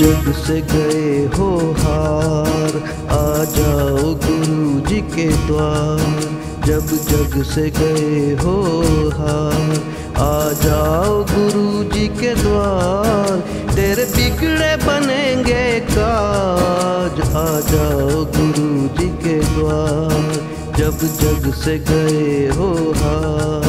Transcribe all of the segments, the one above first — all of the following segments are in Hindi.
जग से गए हो हार, आ जाओ गुरु जी के द्वार। जब जग से गए हो हार, आ जाओ गुरु जी के द्वार। जाओ गुरु जी के द्वार, जब जग से गए हो हार।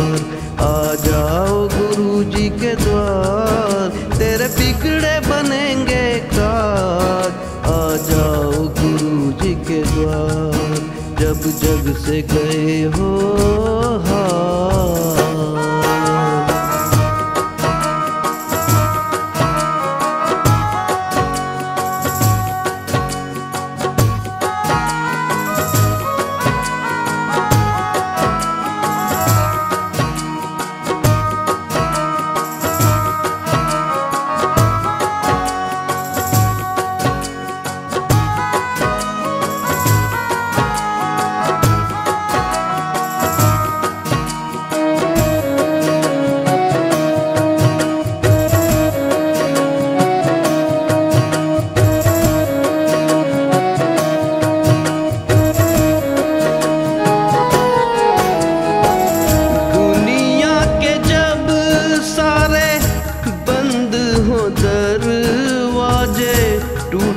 आ जाओ गुरु जी के द्वार, तेरे बिगड़े बनेंगे काज आ जाओ गुरु जी के द्वार, जब जग से गए हो हार।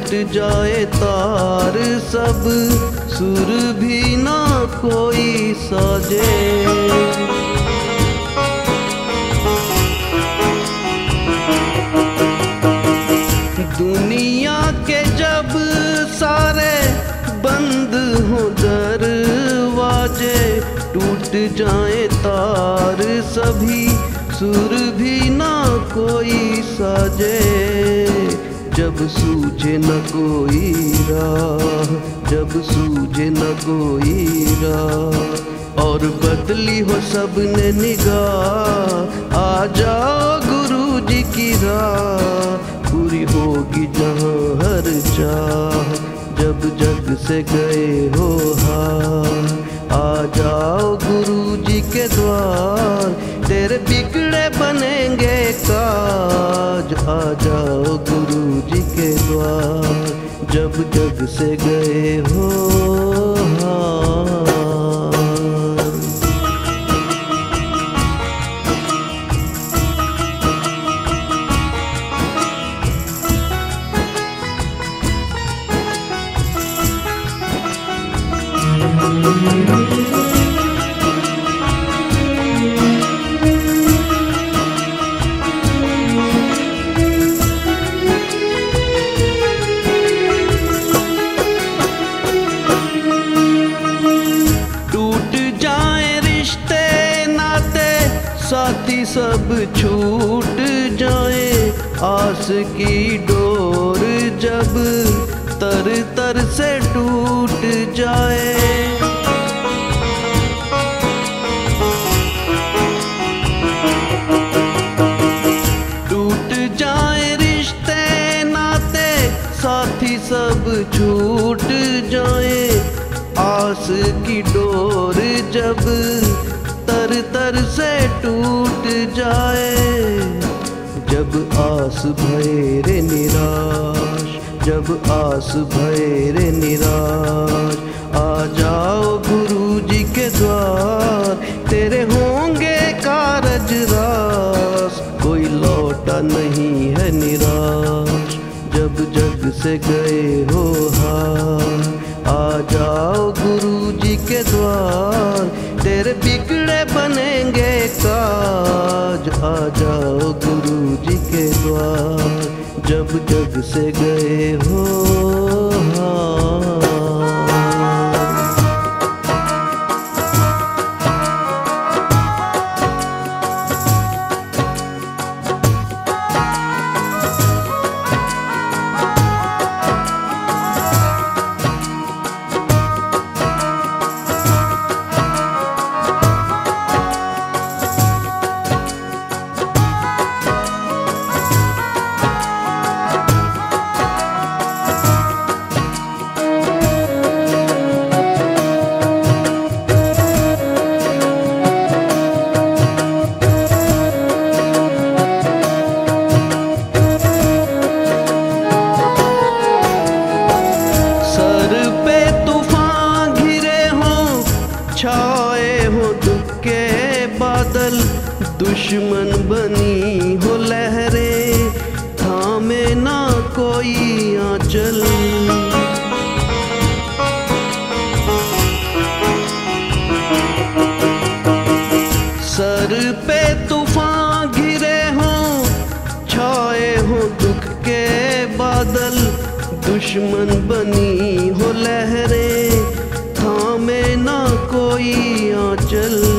टूट जाए तार सब, सुर भी ना कोई साजे। दुनिया के जब सारे बंद हो दरवाजे, टूट जाए तार सभी, सुर भी ना कोई साजे। जब सूझे न कोई राह, जब सूझे न कोई राह, और बदली हो सबने निगाह, आ जाओ गुरु जी की राह। पूरी होगी जहाँ हर चाह, जब जग से गए हो हार। आ जाओ गुरु जी के द्वार, तेरे बिगड़े बनेंगे काज। आ जाओ गुरु जी के द्वार, जब जग से गए हो हार सब छूट जाए। आस की डोर जब तर तर से टूट जाए। टूट जाए रिश्ते, नाते, साथी सब छूट जाए। आस की डोर जब तर तर से टूट जाए। जब आस भैरे निराश, जब आस भैरे निराश, आ जाओ गुरु जी के द्वार, तेरे होंगे कारज रास। कोई लौटा नहीं है निराश, जब जग से गए हो हार। आ जाओ गुरु जी के द्वार, तेरे बिगड़े आ जाओ गुरु जी के द्वार जब जग से गए हो। दुश्मन बनी हो लहरें, थामे ना कोई आंचल। सर पे तूफ़ान घिरे हो, छाए हो दुख के बादल। दुश्मन बनी हो लहरें, थामे ना कोई आंचल।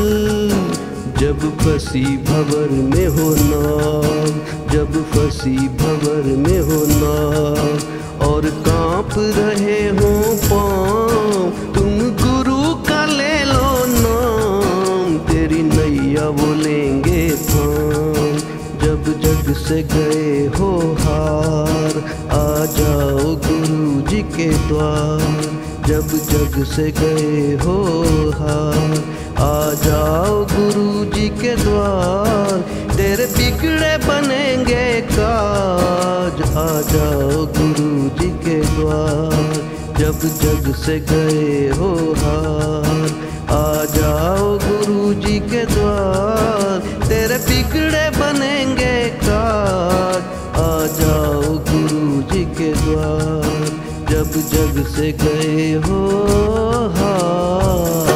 जब फंसी भवर में हो नाव जब फंसी भवर में हो नाव और काँप रहे हो पाँव, तुम गुरु का ले लो नाम, तेरी नैया बोलेंगे थाम। जब जग से गए हो हार, आ जाओ गुरु जी के द्वार। जब जग से गए हो हार, आ जाओ गुरु जी के द्वार, तेरे बिगड़े बनेंगे काज, आ जाओ गुरु जी के द्वार, जब जग से गए हो हार, आ जाओ गुरु जी के द्वार, तेरे बिगड़े बनेंगे काज, आ जाओ गुरु जी के द्वार। जब जग से गए हो हार